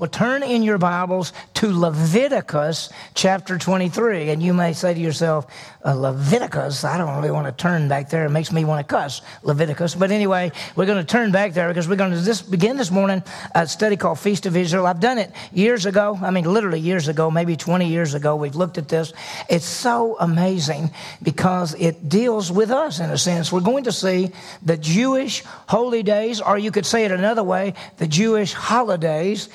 Well, turn in your Bibles to Leviticus chapter 23. And you may say to yourself, uh, Leviticus, I don't really want to turn back there. It makes me want to cuss, Leviticus. But anyway, we're going to turn back there because we're going to this, begin this morning a study called Feast of Israel. I've done it years ago. I mean, literally years ago, maybe 20 years ago. We've looked at this. It's so amazing because it deals with us in a sense. We're going to see the Jewish holy days, or you could say it another way, the Jewish holidays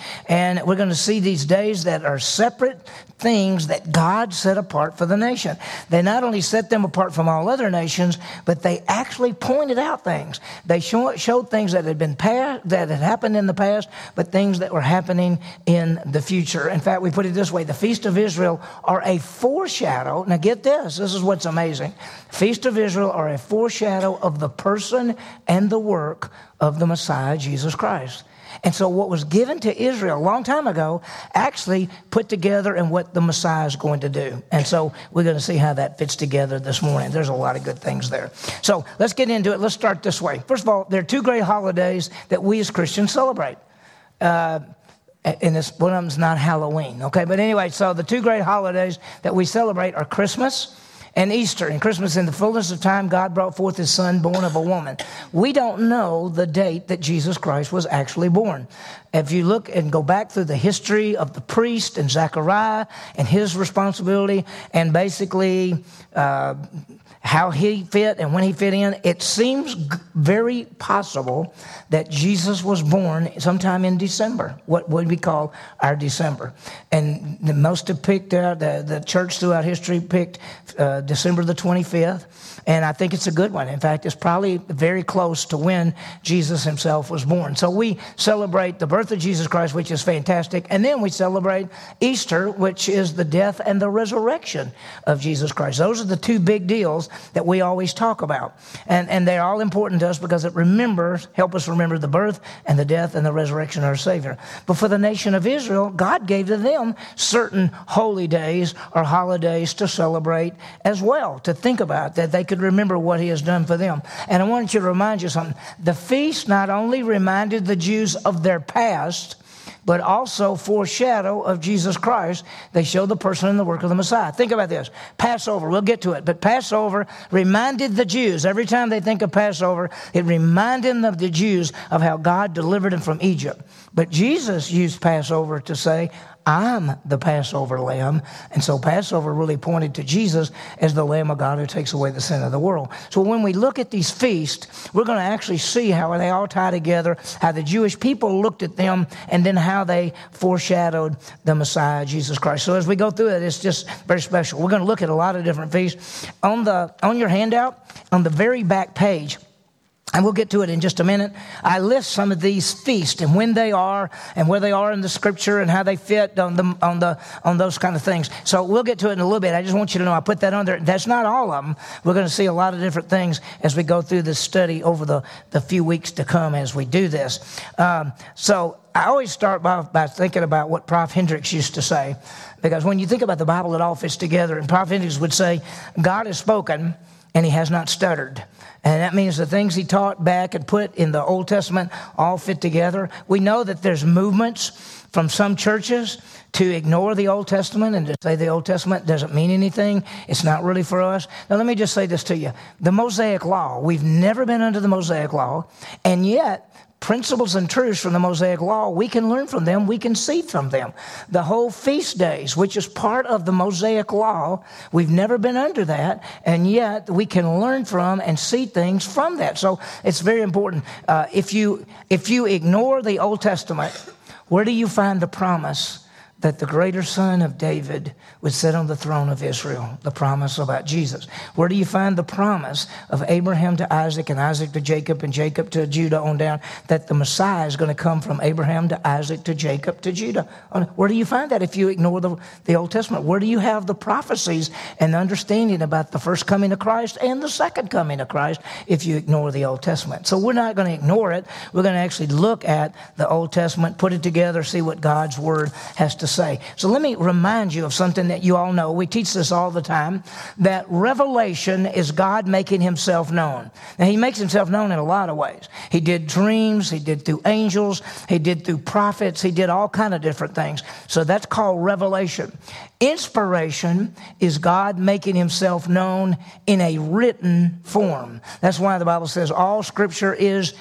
we're going to see these days that are separate things that God set apart for the nation. They not only set them apart from all other nations, but they actually pointed out things. They show, showed things that had been past, that had happened in the past, but things that were happening in the future. In fact, we put it this way: the Feast of Israel are a foreshadow. Now, get this. This is what's amazing. Feast of Israel are a foreshadow of the person and the work of the Messiah, Jesus Christ. And so, what was given to Israel a long time ago actually put together in what the Messiah is going to do. And so, we're going to see how that fits together this morning. There's a lot of good things there. So, let's get into it. Let's start this way. First of all, there are two great holidays that we as Christians celebrate. Uh, and this, one of them's not Halloween, okay? But anyway, so the two great holidays that we celebrate are Christmas and Easter and Christmas, in the fullness of time, God brought forth his son born of a woman. We don't know the date that Jesus Christ was actually born. If you look and go back through the history of the priest and Zechariah and his responsibility, and basically uh, how he fit and when he fit in, it seems very possible that Jesus was born sometime in December, what would we call our December. And the most have picked out, the, the church throughout history picked uh, December the 25th. And I think it's a good one. In fact, it's probably very close to when Jesus himself was born. So we celebrate the birth of Jesus Christ, which is fantastic. And then we celebrate Easter, which is the death and the resurrection of Jesus Christ. Those are the two big deals that we always talk about. And, and they're all important to us because it remembers, help us remember the birth and the death and the resurrection of our Savior. But for the nation of Israel, God gave to them certain holy days or holidays to celebrate as well, to think about that they could could remember what he has done for them. And I want you to remind you something. The feast not only reminded the Jews of their past, but also foreshadow of Jesus Christ. They show the person and the work of the Messiah. Think about this. Passover, we'll get to it, but Passover reminded the Jews, every time they think of Passover, it reminded them of the Jews of how God delivered them from Egypt. But Jesus used Passover to say, I'm the Passover lamb. And so Passover really pointed to Jesus as the Lamb of God who takes away the sin of the world. So when we look at these feasts, we're going to actually see how they all tie together, how the Jewish people looked at them, and then how they foreshadowed the Messiah, Jesus Christ. So as we go through it, it's just very special. We're going to look at a lot of different feasts. On, the, on your handout, on the very back page, and we'll get to it in just a minute. I list some of these feasts and when they are and where they are in the scripture and how they fit on the, on the, on those kind of things. So we'll get to it in a little bit. I just want you to know I put that on there. That's not all of them. We're going to see a lot of different things as we go through this study over the, the few weeks to come as we do this. Um, so I always start by, by thinking about what Prof. Hendricks used to say. Because when you think about the Bible, it all fits together. And Prof. Hendricks would say, God has spoken and he has not stuttered. And that means the things he taught back and put in the Old Testament all fit together. We know that there's movements from some churches to ignore the Old Testament and to say the Old Testament doesn't mean anything. It's not really for us. Now, let me just say this to you. The Mosaic Law, we've never been under the Mosaic Law, and yet principles and truths from the Mosaic Law, we can learn from them, we can see from them. The whole feast days, which is part of the Mosaic Law, we've never been under that, and yet we can learn from and see things from that. So it's very important. Uh, if you if you ignore the Old Testament, where do you find the promise? That the greater son of David would sit on the throne of Israel, the promise about Jesus. Where do you find the promise of Abraham to Isaac and Isaac to Jacob and Jacob to Judah on down that the Messiah is going to come from Abraham to Isaac to Jacob to Judah? Where do you find that if you ignore the, the Old Testament? Where do you have the prophecies and understanding about the first coming of Christ and the second coming of Christ if you ignore the Old Testament? So we're not going to ignore it. We're going to actually look at the Old Testament, put it together, see what God's Word has to say. So let me remind you of something that you all know. We teach this all the time that revelation is God making himself known. Now, he makes himself known in a lot of ways. He did dreams, he did through angels, he did through prophets, he did all kind of different things. So that's called revelation. Inspiration is God making himself known in a written form. That's why the Bible says all scripture is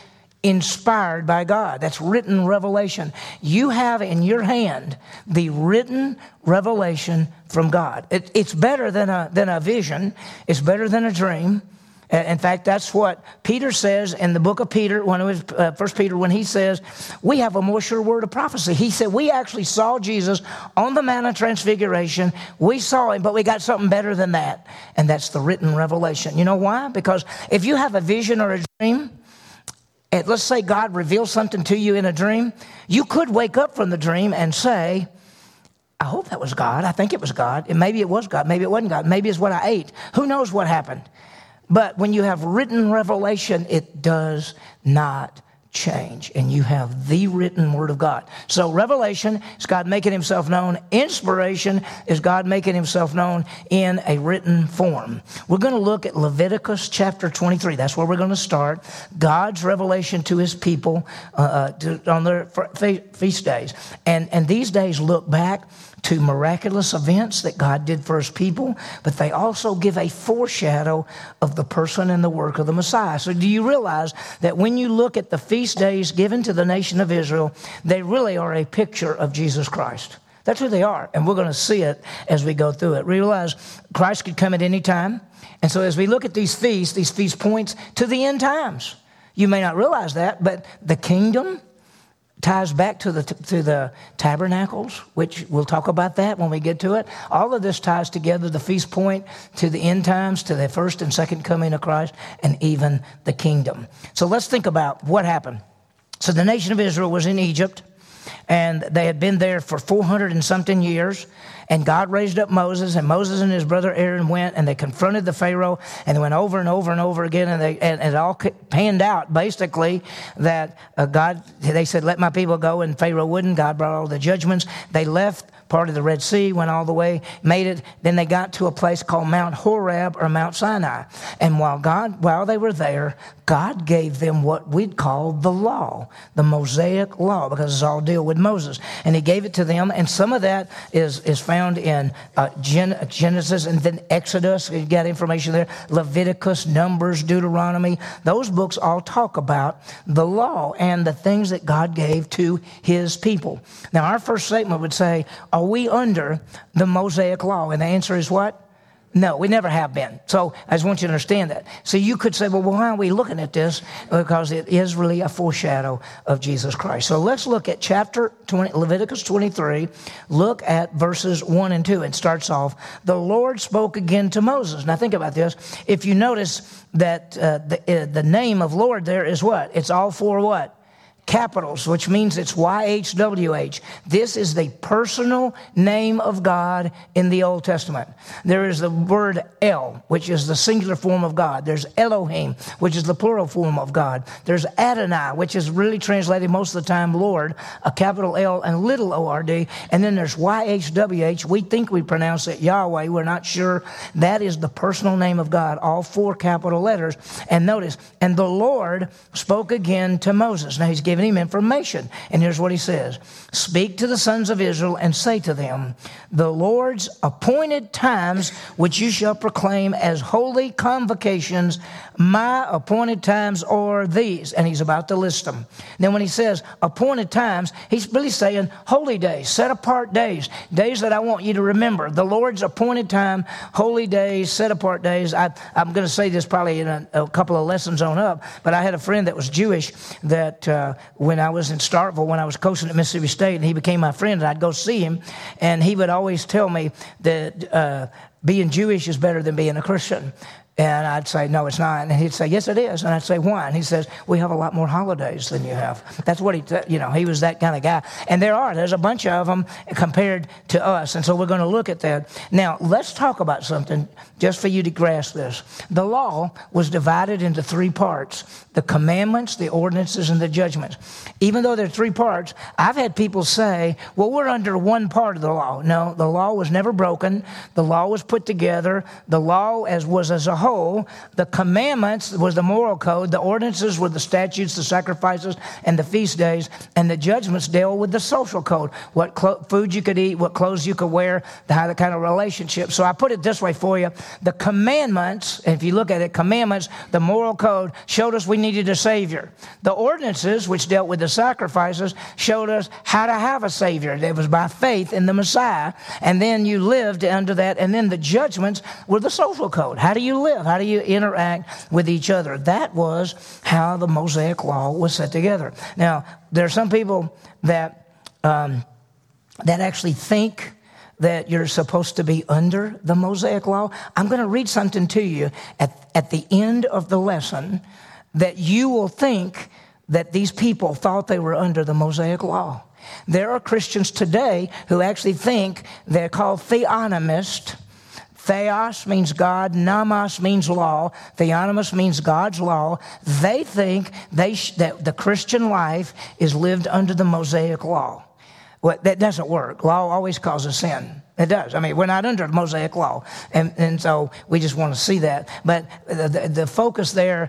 inspired by God. That's written revelation. You have in your hand the written revelation from God. It, it's better than a, than a vision, it's better than a dream. In fact, that's what Peter says in the book of Peter, when it was uh, First Peter, when he says, "We have a more sure word of prophecy." He said, "We actually saw Jesus on the Mount of Transfiguration. We saw him, but we got something better than that, and that's the written revelation." You know why? Because if you have a vision or a dream, let's say God reveals something to you in a dream, you could wake up from the dream and say, I hope that was God. I think it was God. And maybe it was God. Maybe it wasn't God. Maybe it's what I ate. Who knows what happened? But when you have written revelation, it does not change. And you have the written word of God. So revelation is God making himself known. Inspiration is God making himself known in a written form. We're going to look at Leviticus chapter 23. That's where we're going to start. God's revelation to his people uh, uh to, on their feast days. And, and these days look back to miraculous events that God did for his people, but they also give a foreshadow of the person and the work of the Messiah. So, do you realize that when you look at the feast days given to the nation of Israel, they really are a picture of Jesus Christ? That's who they are, and we're going to see it as we go through it. Realize Christ could come at any time, and so as we look at these feasts, these feast points to the end times. You may not realize that, but the kingdom ties back to the, to the tabernacles, which we'll talk about that when we get to it. All of this ties together the feast point to the end times, to the first and second coming of Christ, and even the kingdom. So let's think about what happened. So the nation of Israel was in Egypt, and they had been there for 400 and something years. And God raised up Moses, and Moses and his brother Aaron went and they confronted the Pharaoh, and they went over and over and over again, and, they, and, it all panned out basically that uh, God, they said, Let my people go, and Pharaoh wouldn't. God brought all the judgments. They left part of the Red Sea, went all the way, made it. Then they got to a place called Mount Horeb or Mount Sinai. And while God, while they were there, God gave them what we'd call the law, the Mosaic law, because it's all deal with Moses. And He gave it to them, and some of that is is found in uh, Gen- Genesis and then Exodus. You got information there. Leviticus, Numbers, Deuteronomy. Those books all talk about the law and the things that God gave to His people. Now, our first statement would say, "Are we under the Mosaic law?" And the answer is what? No, we never have been. So I just want you to understand that. So you could say, well, why are we looking at this? Because it is really a foreshadow of Jesus Christ. So let's look at chapter 20, Leviticus 23. Look at verses 1 and 2. It starts off, the Lord spoke again to Moses. Now think about this. If you notice that uh, the, uh, the name of Lord there is what? It's all for what? Capitals, which means it's YHWH. This is the personal name of God in the Old Testament. There is the word El, which is the singular form of God. There's Elohim, which is the plural form of God. There's Adonai, which is really translated most of the time Lord, a capital L and little O R D. And then there's YHWH. We think we pronounce it Yahweh. We're not sure. That is the personal name of God, all four capital letters. And notice, and the Lord spoke again to Moses. Now he's giving giving him information. And here's what he says Speak to the sons of Israel and say to them, The Lord's appointed times, which you shall proclaim as holy convocations, my appointed times are these. And he's about to list them. Then when he says appointed times, he's really saying holy days, set apart days, days that I want you to remember. The Lord's appointed time, holy days, set apart days. I, am going to say this probably in a, a, couple of lessons on up, but I had a friend that was Jewish that uh, when I was in Starkville, when I was coaching at Mississippi State, and he became my friend, and I'd go see him, and he would always tell me that uh, being Jewish is better than being a Christian. And I'd say, no, it's not. And he'd say, yes, it is. And I'd say, why? And he says, we have a lot more holidays than you have. That's what he, you know, he was that kind of guy. And there are, there's a bunch of them compared to us. And so we're going to look at that. Now, let's talk about something just for you to grasp this. The law was divided into three parts the commandments, the ordinances, and the judgments. Even though there are three parts, I've had people say, well, we're under one part of the law. No, the law was never broken. The law was put together. The law as was as a whole. The commandments was the moral code. The ordinances were the statutes, the sacrifices, and the feast days. And the judgments deal with the social code what clo- food you could eat, what clothes you could wear, the, how the kind of relationship. So I put it this way for you the commandments, if you look at it, commandments, the moral code showed us we needed a Savior. The ordinances, which dealt with the sacrifices, showed us how to have a Savior. It was by faith in the Messiah. And then you lived under that. And then the judgments were the social code. How do you live? Live? How do you interact with each other? That was how the Mosaic Law was set together. Now, there are some people that um, that actually think that you're supposed to be under the Mosaic Law. I'm going to read something to you at, at the end of the lesson that you will think that these people thought they were under the Mosaic Law. There are Christians today who actually think they're called theonomists Theos means God, nomos means law, theonomos means God's law. They think they sh- that the Christian life is lived under the Mosaic law. Well, that doesn't work. Law always causes sin. It does. I mean, we're not under the Mosaic law. And, and so we just want to see that. But the, the, focus there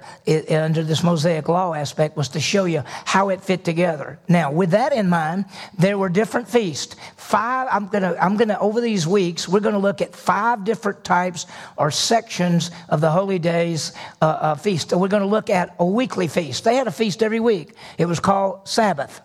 under this Mosaic law aspect was to show you how it fit together. Now, with that in mind, there were different feasts. Five, I'm going to, I'm to, over these weeks, we're going to look at five different types or sections of the holy days uh, uh, feast. we're going to look at a weekly feast. They had a feast every week. It was called Sabbath.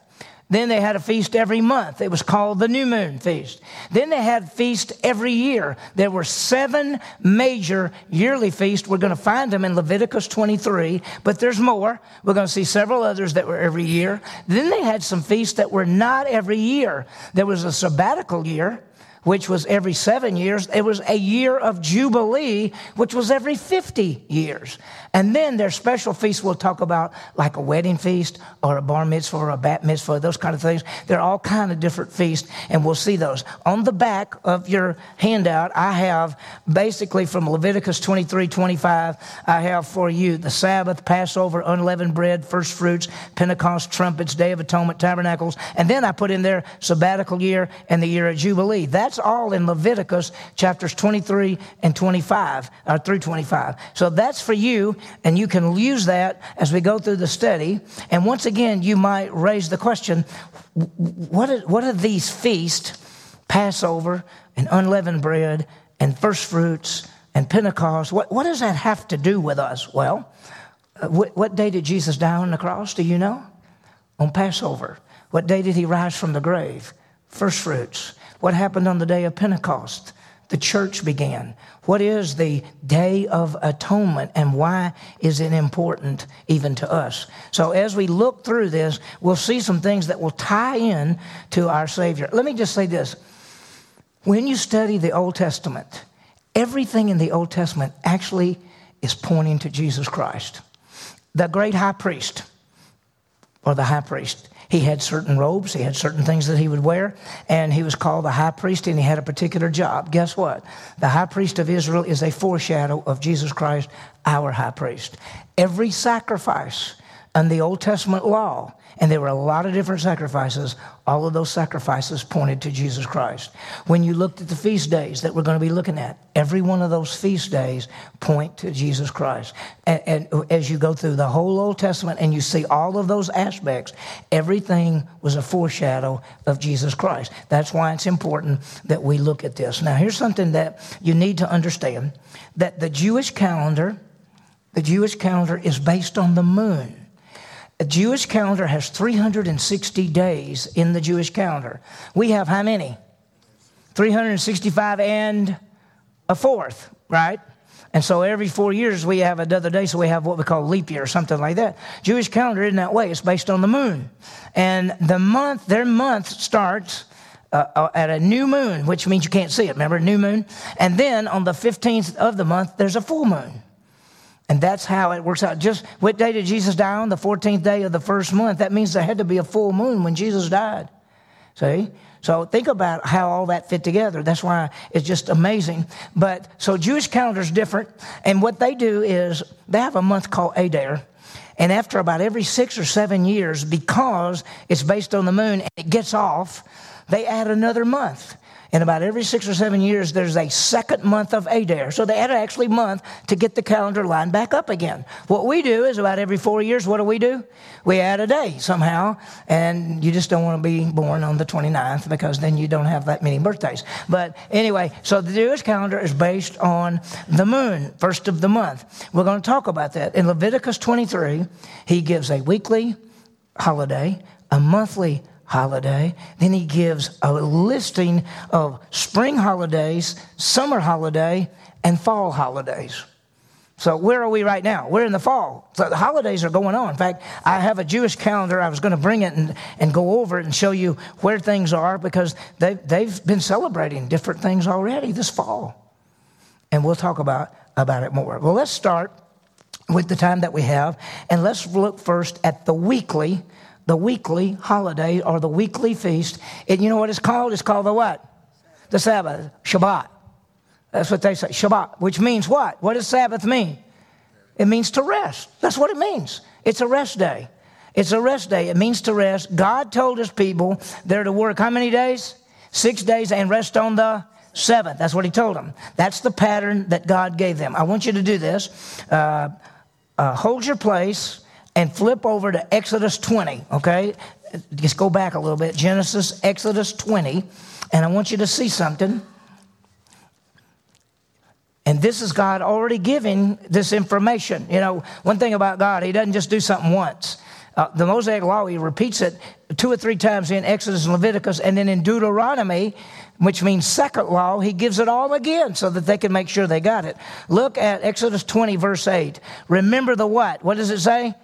Then they had a feast every month. It was called the New Moon Feast. Then they had feast every year. There were seven major yearly feasts. We're going to find them in Leviticus 23, but there's more. We're going to see several others that were every year. Then they had some feasts that were not every year. There was a sabbatical year which was every seven years. It was a year of Jubilee, which was every 50 years. And then there's special feasts we'll talk about, like a wedding feast or a bar mitzvah or a bat mitzvah, those kind of things. There are all kind of different feasts, and we'll see those. On the back of your handout, I have basically from Leviticus 23, 25, I have for you the Sabbath, Passover, unleavened bread, first fruits, Pentecost, trumpets, Day of Atonement, tabernacles, and then I put in there sabbatical year and the year of Jubilee. That's all in Leviticus chapters 23 and 25, or through 25. So that's for you and you can use that as we go through the study. And once again, you might raise the question what are, what are these feasts, Passover and unleavened bread and first fruits and Pentecost? What, what does that have to do with us? Well, uh, what, what day did Jesus die on the cross? Do you know? On Passover. What day did he rise from the grave? First fruits. What happened on the day of Pentecost? the church began. What is the Day of Atonement and why is it important even to us? So, as we look through this, we'll see some things that will tie in to our Savior. Let me just say this when you study the Old Testament, everything in the Old Testament actually is pointing to Jesus Christ, the great high priest or the high priest. He had certain robes, he had certain things that he would wear, and he was called the high priest and he had a particular job. Guess what? The high priest of Israel is a foreshadow of Jesus Christ, our high priest. Every sacrifice in the Old Testament law and there were a lot of different sacrifices. All of those sacrifices pointed to Jesus Christ. When you looked at the feast days that we're going to be looking at, every one of those feast days point to Jesus Christ. And, and as you go through the whole Old Testament and you see all of those aspects, everything was a foreshadow of Jesus Christ. That's why it's important that we look at this. Now, here's something that you need to understand that the Jewish calendar, the Jewish calendar is based on the moon. A Jewish calendar has 360 days in the Jewish calendar. We have how many? 365 and a fourth, right? And so every four years we have another day, so we have what we call leap year or something like that. Jewish calendar isn't that way. It's based on the moon. And the month, their month starts uh, uh at a new moon, which means you can't see it. Remember, new moon? And then on the 15th of the month, there's a full moon. And that's how it works out. Just what day did Jesus die on? The 14th day of the first month. That means there had to be a full moon when Jesus died. See? So think about how all that fit together. That's why it's just amazing. But so Jewish calendar is different. And what they do is they have a month called Adar. And after about every six or seven years, because it's based on the moon and it gets off, they add another month. And about every six or seven years, there's a second month of Adar. So they an actually month to get the calendar line back up again. What we do is about every four years, what do we do? We add a day somehow. And you just don't want to be born on the 29th because then you don't have that many birthdays. But anyway, so the Jewish calendar is based on the moon, first of the month. We're going to talk about that. In Leviticus 23, he gives a weekly holiday, a monthly holiday. Then he gives a listing of spring holidays, summer holiday, and fall holidays. So where are we right now? We're in the fall. So the holidays are going on. In fact, I have a Jewish calendar. I was going to bring it and, and go over it and show you where things are because they, they've been celebrating different things already this fall. And we'll talk about, about it more. Well, let's start with the time that we have. And let's look first at the weekly the weekly holiday or the weekly feast. And you know what it's called? It's called the what? The Sabbath, Shabbat. That's what they say, Shabbat, which means what? What does Sabbath mean? It means to rest. That's what it means. It's a rest day. It's a rest day. It means to rest. God told his people they're to work how many days? Six days and rest on the seventh. That's what he told them. That's the pattern that God gave them. I want you to do this. Uh, uh, hold your place and flip over to Exodus 20, okay? Just go back a little bit. Genesis, Exodus 20. And I want you to see something. And this is God already giving this information. You know, one thing about God, He doesn't just do something once. Uh, the Mosaic Law, He repeats it two or three times in Exodus and Leviticus, and then in Deuteronomy, which means second law, He gives it all again so that they can make sure they got it. Look at Exodus 20, verse 8. Remember the what? What does it say?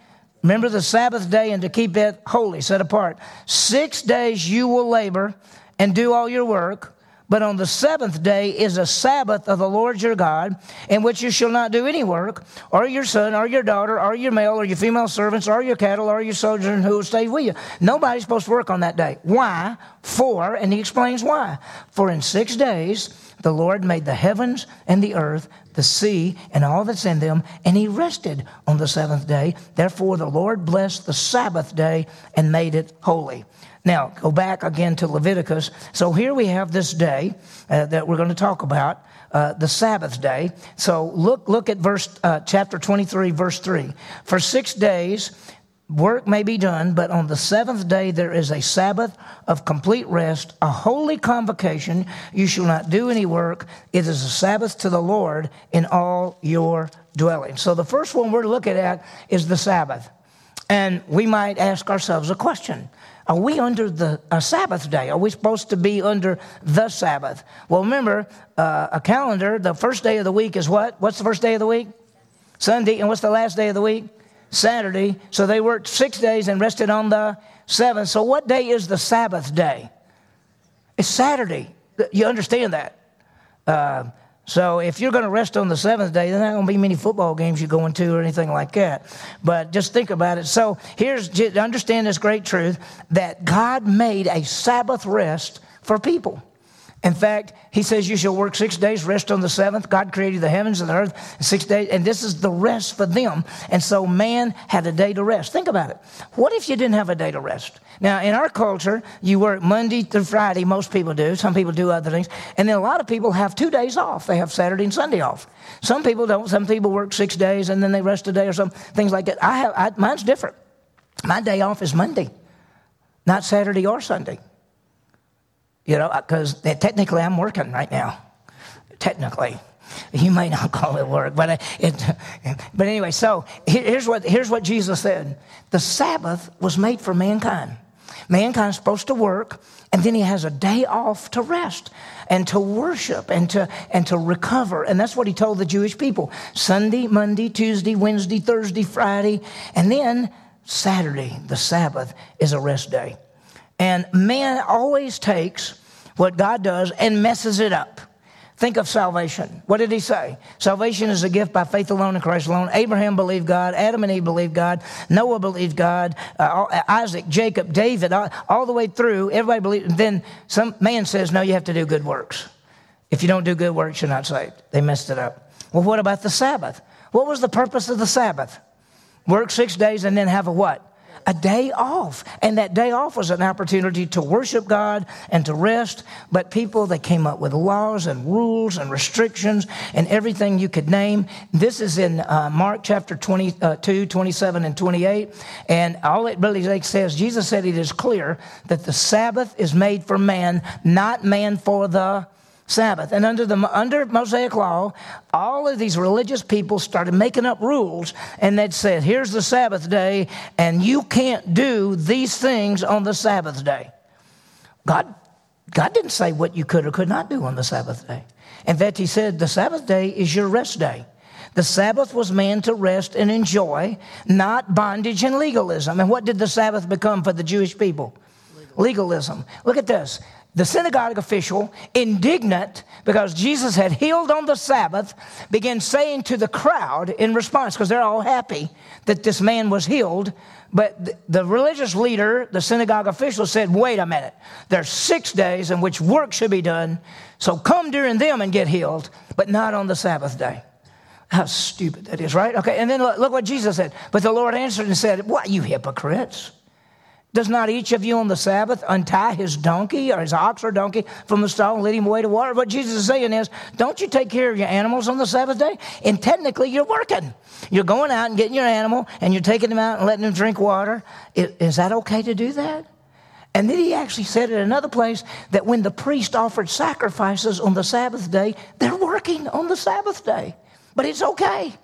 Remember the Sabbath day and to keep it holy, set apart. Six days you will labor and do all your work. But on the seventh day is a Sabbath of the Lord your God, in which you shall not do any work, or your son, or your daughter, or your male, or your female servants, or your cattle, or your sojourner who will stay with you. Nobody's supposed to work on that day. Why? For, and he explains why. For in six days the Lord made the heavens and the earth, the sea, and all that's in them, and he rested on the seventh day. Therefore, the Lord blessed the Sabbath day and made it holy. Now, go back again to Leviticus. So here we have this day uh, that we're going to talk about. Uh, the Sabbath day. So look, look at verse, uh, chapter 23, verse 3. For six days work may be done, but on the seventh day there is a Sabbath of complete rest, a holy convocation. You shall not do any work. It is a Sabbath to the Lord in all your dwellings. So the first one we're looking at is the Sabbath. And we might ask ourselves a question. Are we under the a Sabbath day? Are we supposed to be under the Sabbath? Well, remember, uh, a calendar, the first day of the week is what? What's the first day of the week? Sunday. And what's the last day of the week? Saturday. So they worked six days and rested on the seventh. So what day is the Sabbath day? It's Saturday. You understand that? Uh, so if you're going to rest on the seventh day, there's not going to be many football games you're going to or anything like that. But just think about it. So here's understand this great truth that God made a Sabbath rest for people. In fact, he says you shall work six days, rest on the seventh. God created the heavens and the earth six days, and this is the rest for them. And so man had a day to rest. Think about it. What if you didn't have a day to rest? Now, in our culture, you work Monday through Friday. Most people do. Some people do other things. And then a lot of people have two days off. They have Saturday and Sunday off. Some people don't. Some people work six days and then they rest a day or some things like that. I have, I, mine's different. My day off is Monday, not Saturday or Sunday. You know, because technically I'm working right now. Technically. You may not call it work, but it, but anyway, so here's what, here's what Jesus said. The Sabbath was made for mankind. Mankind's supposed to work, and then he has a day off to rest and to worship and to, and to recover. And that's what he told the Jewish people. Sunday, Monday, Tuesday, Wednesday, Thursday, Friday, and then Saturday, the Sabbath, is a rest day. And man always takes what God does and messes it up. Think of salvation. What did he say? Salvation is a gift by faith alone in Christ alone. Abraham believed God. Adam and Eve believed God. Noah believed God. Uh, Isaac, Jacob, David, all, all, the way through, everybody believed. Then some man says, no, you have to do good works. If you don't do good works, you're not saved. They messed it up. Well, what about the Sabbath? What was the purpose of the Sabbath? Work six days and then have a what? A day off. And that day off was an opportunity to worship God and to rest. But people, they came up with laws and rules and restrictions and everything you could name. This is in uh, Mark chapter 22, uh, 27 and 28. And all it really says, Jesus said it is clear that the Sabbath is made for man, not man for the Sabbath. And under the under Mosaic law, all of these religious people started making up rules, and they'd said, "Here's the Sabbath day, and you can't do these things on the Sabbath day." God, God didn't say what you could or could not do on the Sabbath day. In fact, He said, "The Sabbath day is your rest day." The Sabbath was man to rest and enjoy, not bondage and legalism. And what did the Sabbath become for the Jewish people? Legalism. Look at this the synagogue official, indignant because Jesus had healed on the Sabbath, began saying to the crowd in response, because they're all happy that this man was healed. But the religious leader, the synagogue official, said, Wait a minute. There's six days in which work should be done, so come during them and get healed, but not on the Sabbath day. How stupid that is, right? Okay, and then look, look what Jesus said. But the Lord answered and said, What, you hypocrites? Does not each of you on the Sabbath untie his donkey or his ox or donkey from the stall and lead him away to water? What Jesus is saying is, don't you take care of your animals on the Sabbath day? And technically, you're working. You're going out and getting your animal and you're taking them out and letting them drink water. Is, that okay to do that? And then he actually said in another place that when the priest offered sacrifices on the Sabbath day, they're working on the Sabbath day. But it's okay.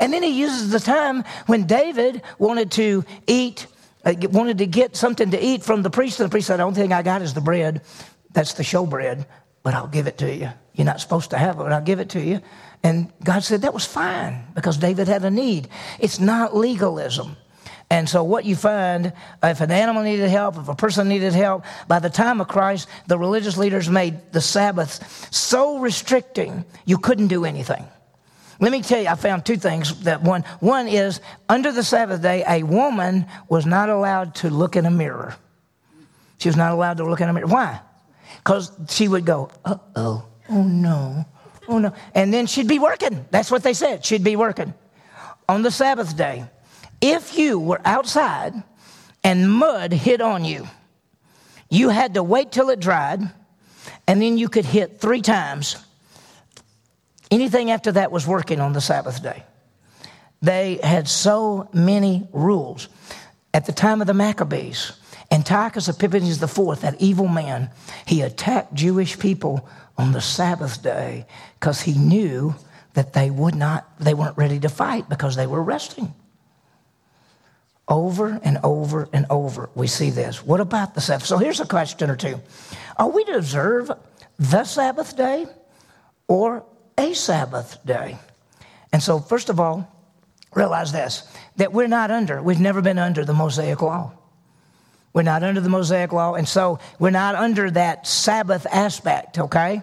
And then he uses the time when David wanted to eat Uh, wanted to get something to eat from the priest, and the priest said, The only thing I got is the bread. That's the show bread, but I'll give it to you. You're not supposed to have it, but I'll give it to you. And God said that was fine because David had a need. It's not legalism. And so, what you find, uh, if an animal needed help, if a person needed help, by the time of Christ, the religious leaders made the Sabbath so restricting you couldn't do anything. Let me tell you, I found two things. That one, one is under the Sabbath day, a woman was not allowed to look in a mirror. She was not allowed to look in a mirror. Why? Because she would go, uh oh, oh no, oh no. And then she'd be working. That's what they said. She'd be working. On the Sabbath day, if you were outside and mud hit on you, you had to wait till it dried, and then you could hit three times Anything after that was working on the Sabbath day. They had so many rules. At the time of the Maccabees, Antiochus Epiphanes IV, that evil man, he attacked Jewish people on the Sabbath day because he knew that they would not, they weren't ready to fight because they were resting. Over and over and over, we see this. What about the Sabbath? So here's a question or two Are we to observe the Sabbath day or a Sabbath day. And so, first of all, realize this that we're not under, we've never been under the Mosaic law. We're not under the Mosaic law, and so we're not under that Sabbath aspect, okay?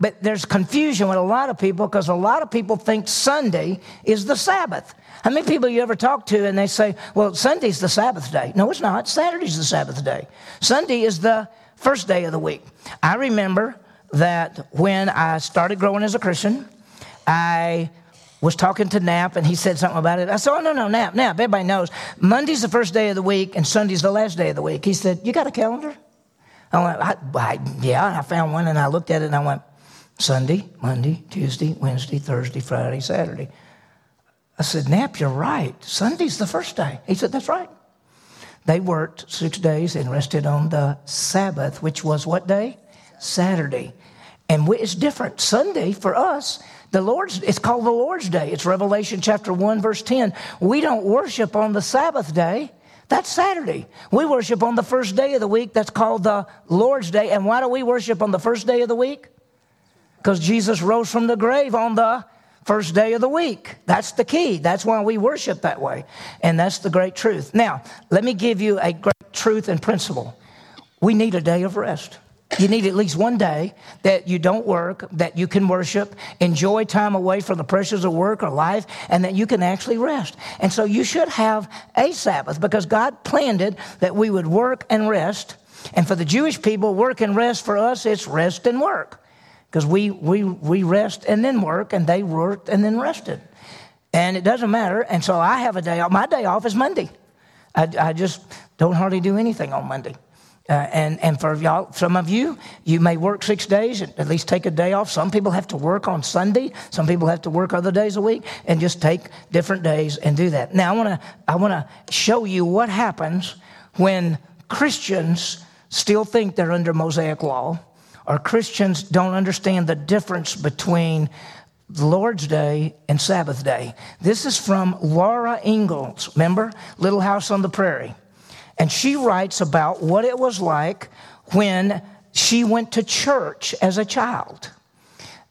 But there's confusion with a lot of people because a lot of people think Sunday is the Sabbath. How many people you ever talk to and they say, well, Sunday's the Sabbath day? No, it's not. Saturday's the Sabbath day. Sunday is the first day of the week. I remember that when I started growing as a Christian, I was talking to Knapp and he said something about it. I said, Oh, no, no, Knapp, Knapp, everybody knows. Monday's the first day of the week and Sunday's the last day of the week. He said, You got a calendar? I went, I, I, Yeah, I found one and I looked at it and I went, Sunday, Monday, Tuesday, Wednesday, Thursday, Friday, Saturday. I said, Knapp, you're right. Sunday's the first day. He said, That's right. They worked six days and rested on the Sabbath, which was what day? Saturday. And we, it's different. Sunday for us, the Lord's, it's called the Lord's Day. It's Revelation chapter 1, verse 10. We don't worship on the Sabbath day. That's Saturday. We worship on the first day of the week. That's called the Lord's Day. And why do we worship on the first day of the week? Because Jesus rose from the grave on the first day of the week. That's the key. That's why we worship that way. And that's the great truth. Now, let me give you a great truth and principle. We need a day of rest. You need at least one day that you don't work, that you can worship, enjoy time away from the pressures of work or life, and that you can actually rest. And so you should have a Sabbath because God planned it that we would work and rest. And for the Jewish people, work and rest for us, it's rest and work. Because we, we, we rest and then work, and they worked and then rested. And it doesn't matter. And so I have a day off. My day off is Monday. I, I just don't hardly do anything on Monday. Uh, and, and for y'all, some of you, you may work six days and at least take a day off. Some people have to work on Sunday. Some people have to work other days a week and just take different days and do that. Now, I want to I wanna show you what happens when Christians still think they're under Mosaic law or Christians don't understand the difference between the Lord's Day and Sabbath Day. This is from Laura Ingalls, remember? Little House on the Prairie. And she writes about what it was like when she went to church as a child.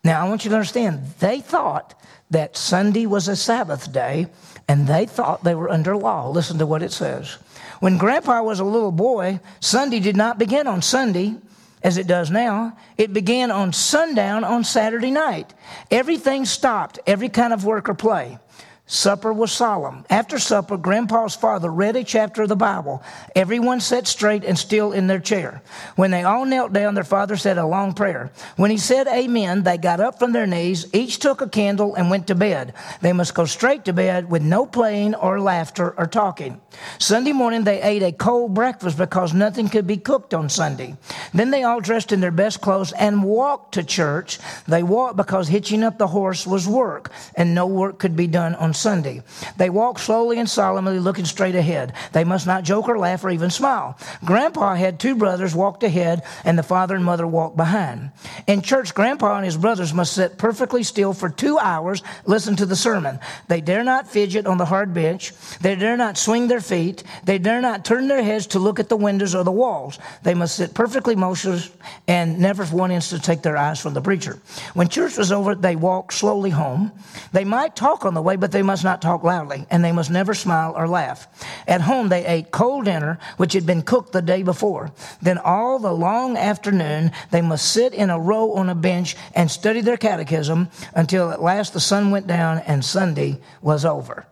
Now, I want you to understand, they thought that Sunday was a Sabbath day, and they thought they were under law. Listen to what it says. When Grandpa was a little boy, Sunday did not begin on Sunday as it does now. It began on sundown on Saturday night. Everything stopped, every kind of work or play. Supper was solemn. After supper, Grandpa's father read a chapter of the Bible. Everyone sat straight and still in their chair. When they all knelt down, their father said a long prayer. When he said amen, they got up from their knees, each took a candle, and went to bed. They must go straight to bed with no playing or laughter or talking. Sunday morning, they ate a cold breakfast because nothing could be cooked on Sunday. Then they all dressed in their best clothes and walked to church. They walked because hitching up the horse was work, and no work could be done on Sunday. They walked slowly and solemnly, looking straight ahead. They must not joke or laugh or even smile. Grandpa had two brothers walked ahead, and the father and mother walked behind. In church, Grandpa and his brothers must sit perfectly still for two hours, listen to the sermon. They dare not fidget on the hard bench. They dare not swing their feet. They dare not turn their heads to look at the windows or the walls. They must sit perfectly motionless and never for one instant take their eyes from the preacher. When church was over, they walked slowly home. They might talk on the way, but they must not talk loudly, and they must never smile or laugh. At home, they ate cold dinner, which had been cooked the day before. Then all the long afternoon, they must sit in a row on a bench and study their catechism until at last the sun went down and Sunday was over.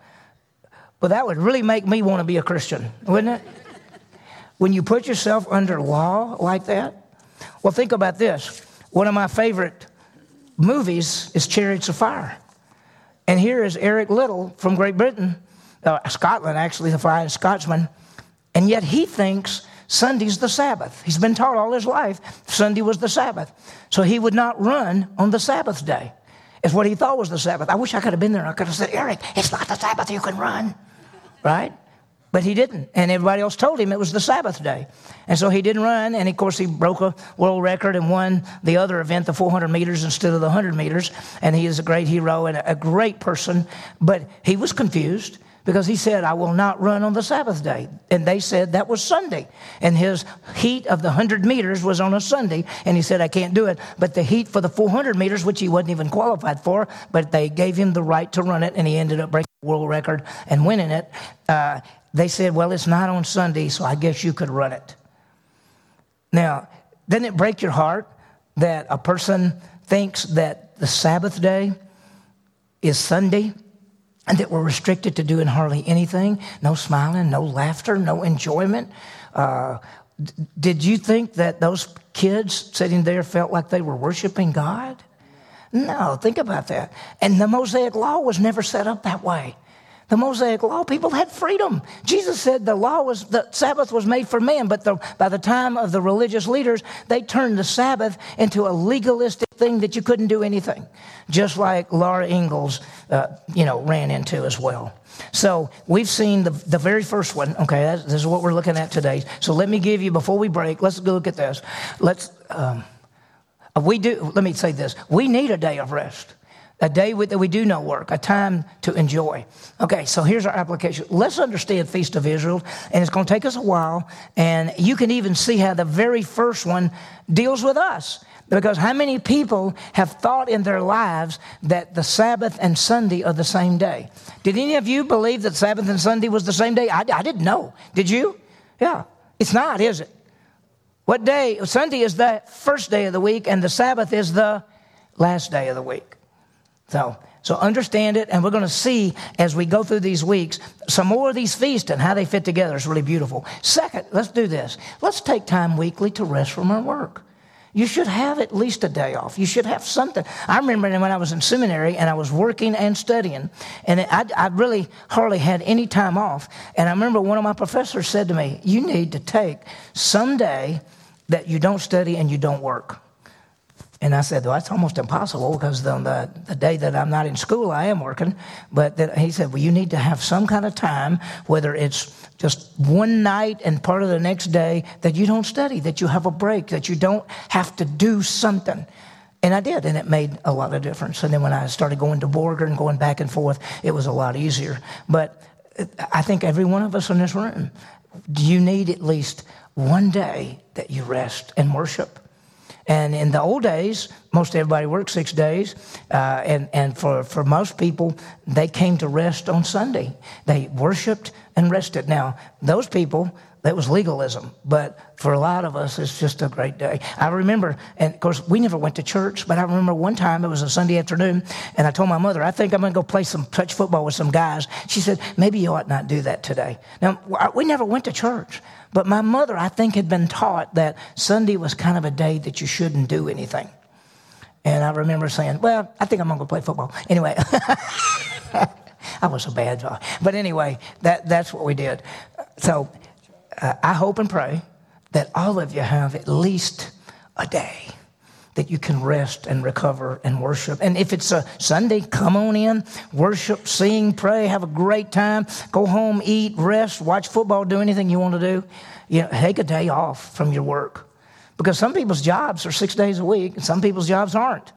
Well, that would really make me want to be a Christian, wouldn't it? when you put yourself under law like that? Well, think about this. One of my favorite movies is Chariots of Fire. And here is Eric Liddell from Great Britain, uh, Scotland, actually, the fine Scotsman. And yet he thinks Sunday's the Sabbath. He's been taught all his life Sunday was the Sabbath. So he would not run on the Sabbath day. It's what he thought was the Sabbath. I wish I could have been there. I could have said, Eric, it's not the Sabbath. You can run right? But he didn't. And everybody else told him it was the Sabbath day. And so he didn't run. And of course, he broke a world record and won the other event, the 400 meters instead of the 100 meters. And he is a great hero and a great person. But he was confused because he said, I will not run on the Sabbath day. And they said that was Sunday. And his heat of the 100 meters was on a Sunday. And he said, I can't do it. But the heat for the 400 meters, which he wasn't even qualified for, but they gave him the right to run it. And he ended up breaking the world record and winning it, uh, they said, Well, it's not on Sunday, so I guess you could run it. Now, doesn't it break your heart that a person thinks that the Sabbath day is Sunday and that we're restricted to doing hardly anything? No smiling, no laughter, no enjoyment. Uh, did you think that those kids sitting there felt like they were worshiping God? No, think about that. And the Mosaic law was never set up that way. The Mosaic law, people had freedom. Jesus said the law was, the Sabbath was made for man, but the, by the time of the religious leaders, they turned the Sabbath into a legalistic thing that you couldn't do anything. Just like Laura Ingalls, uh, you know, ran into as well. So we've seen the, the very first one. Okay, this is what we're looking at today. So let me give you, before we break, let's go look at this. Let's, um, we do, let me say this we need a day of rest, a day that we do no work, a time to enjoy. Okay, so here's our application. Let's understand Feast of Israel, and it's going to take us a while, and you can even see how the very first one deals with us. Because how many people have thought in their lives that the Sabbath and Sunday are the same day? Did any of you believe that Sabbath and Sunday was the same day? I, I didn't know. Did you? Yeah. It's not, is it? What day? Sunday is the first day of the week, and the Sabbath is the last day of the week. So, so understand it, and we're going to see as we go through these weeks some more of these feasts and how they fit together. It's really beautiful. Second, let's do this. Let's take time weekly to rest from our work. You should have at least a day off. You should have something. I remember when I was in seminary and I was working and studying, and I, I really hardly had any time off. And I remember one of my professors said to me, You need to take some day that you don't study and you don't work. And I said, well, that's almost impossible because on the, the day that I'm not in school, I am working. But that, he said, well, you need to have some kind of time, whether it's just one night and part of the next day, that you don't study, that you have a break, that you don't have to do something. And I did, and it made a lot of difference. And then when I started going to Borger and going back and forth, it was a lot easier. But uh, I think every one of us in this room, do you need at least one day that you rest and worship? And in the old days, most everybody worked six days. Uh, and and for, for most people, they came to rest on Sunday. They worshiped and rested. Now, those people, that was legalism. But for a lot of us, it's just a great day. I remember, and of course, we never went to church, but I remember one time it was a Sunday afternoon, and I told my mother, I think I'm going to go play some touch football with some guys. She said, maybe you ought not do that today. Now, we never went to church. But my mother, I think, had been taught that Sunday was kind of a day that you shouldn't do anything. And I remember saying, Well, I think I'm going to go play football. Anyway, I was a bad guy. But anyway, that, that's what we did. So uh, I hope and pray that all of you have at least a day that you can rest and recover and worship. And if it's a Sunday, come on in, worship, sing, pray, have a great time, go home, eat, rest, watch football, do anything you want to do. You know, take a day off from your work. Because some people's jobs are six days a week, and some people's jobs aren't.